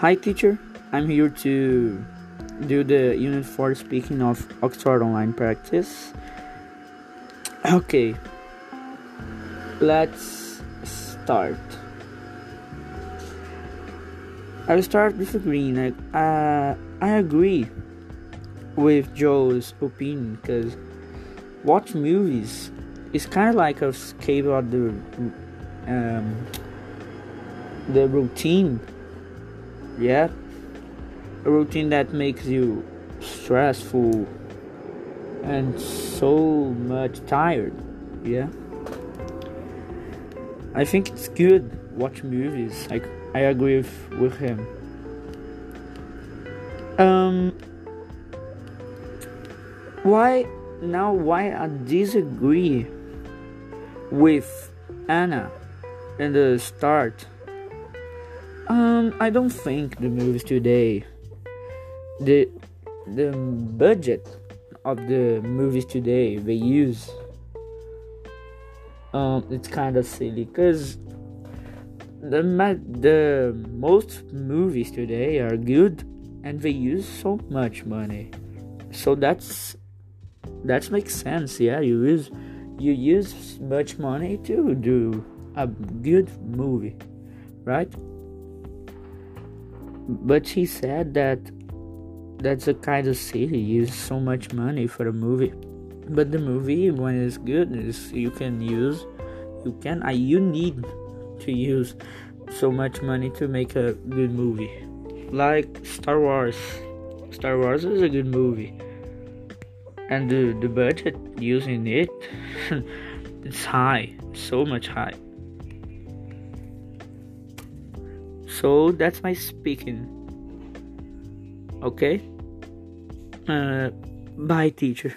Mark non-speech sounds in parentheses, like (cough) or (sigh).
Hi, teacher. I'm here to do the Unit 4 speaking of Oxford Online Practice. Okay, let's start. I'll start with. I, uh, I agree with Joe's opinion because watch movies is kind of like a escape of the um, the routine yeah? A routine that makes you stressful and so much tired. Yeah? I think it's good watch movies. I, I agree with, with him. Um why now why i disagree with anna in the start um, I don't think the movies today, the the budget of the movies today they use, um, it's kind of silly because the the most movies today are good and they use so much money, so that's that makes sense. Yeah, you use you use much money to do a good movie, right? But she said that that's a kind of silly use so much money for a movie. But the movie when it's good is you can use you can I you need to use so much money to make a good movie. Like Star Wars. Star Wars is a good movie. And the, the budget using it (laughs) it's high so much high so that's my speaking. Okay? Uh, bye teacher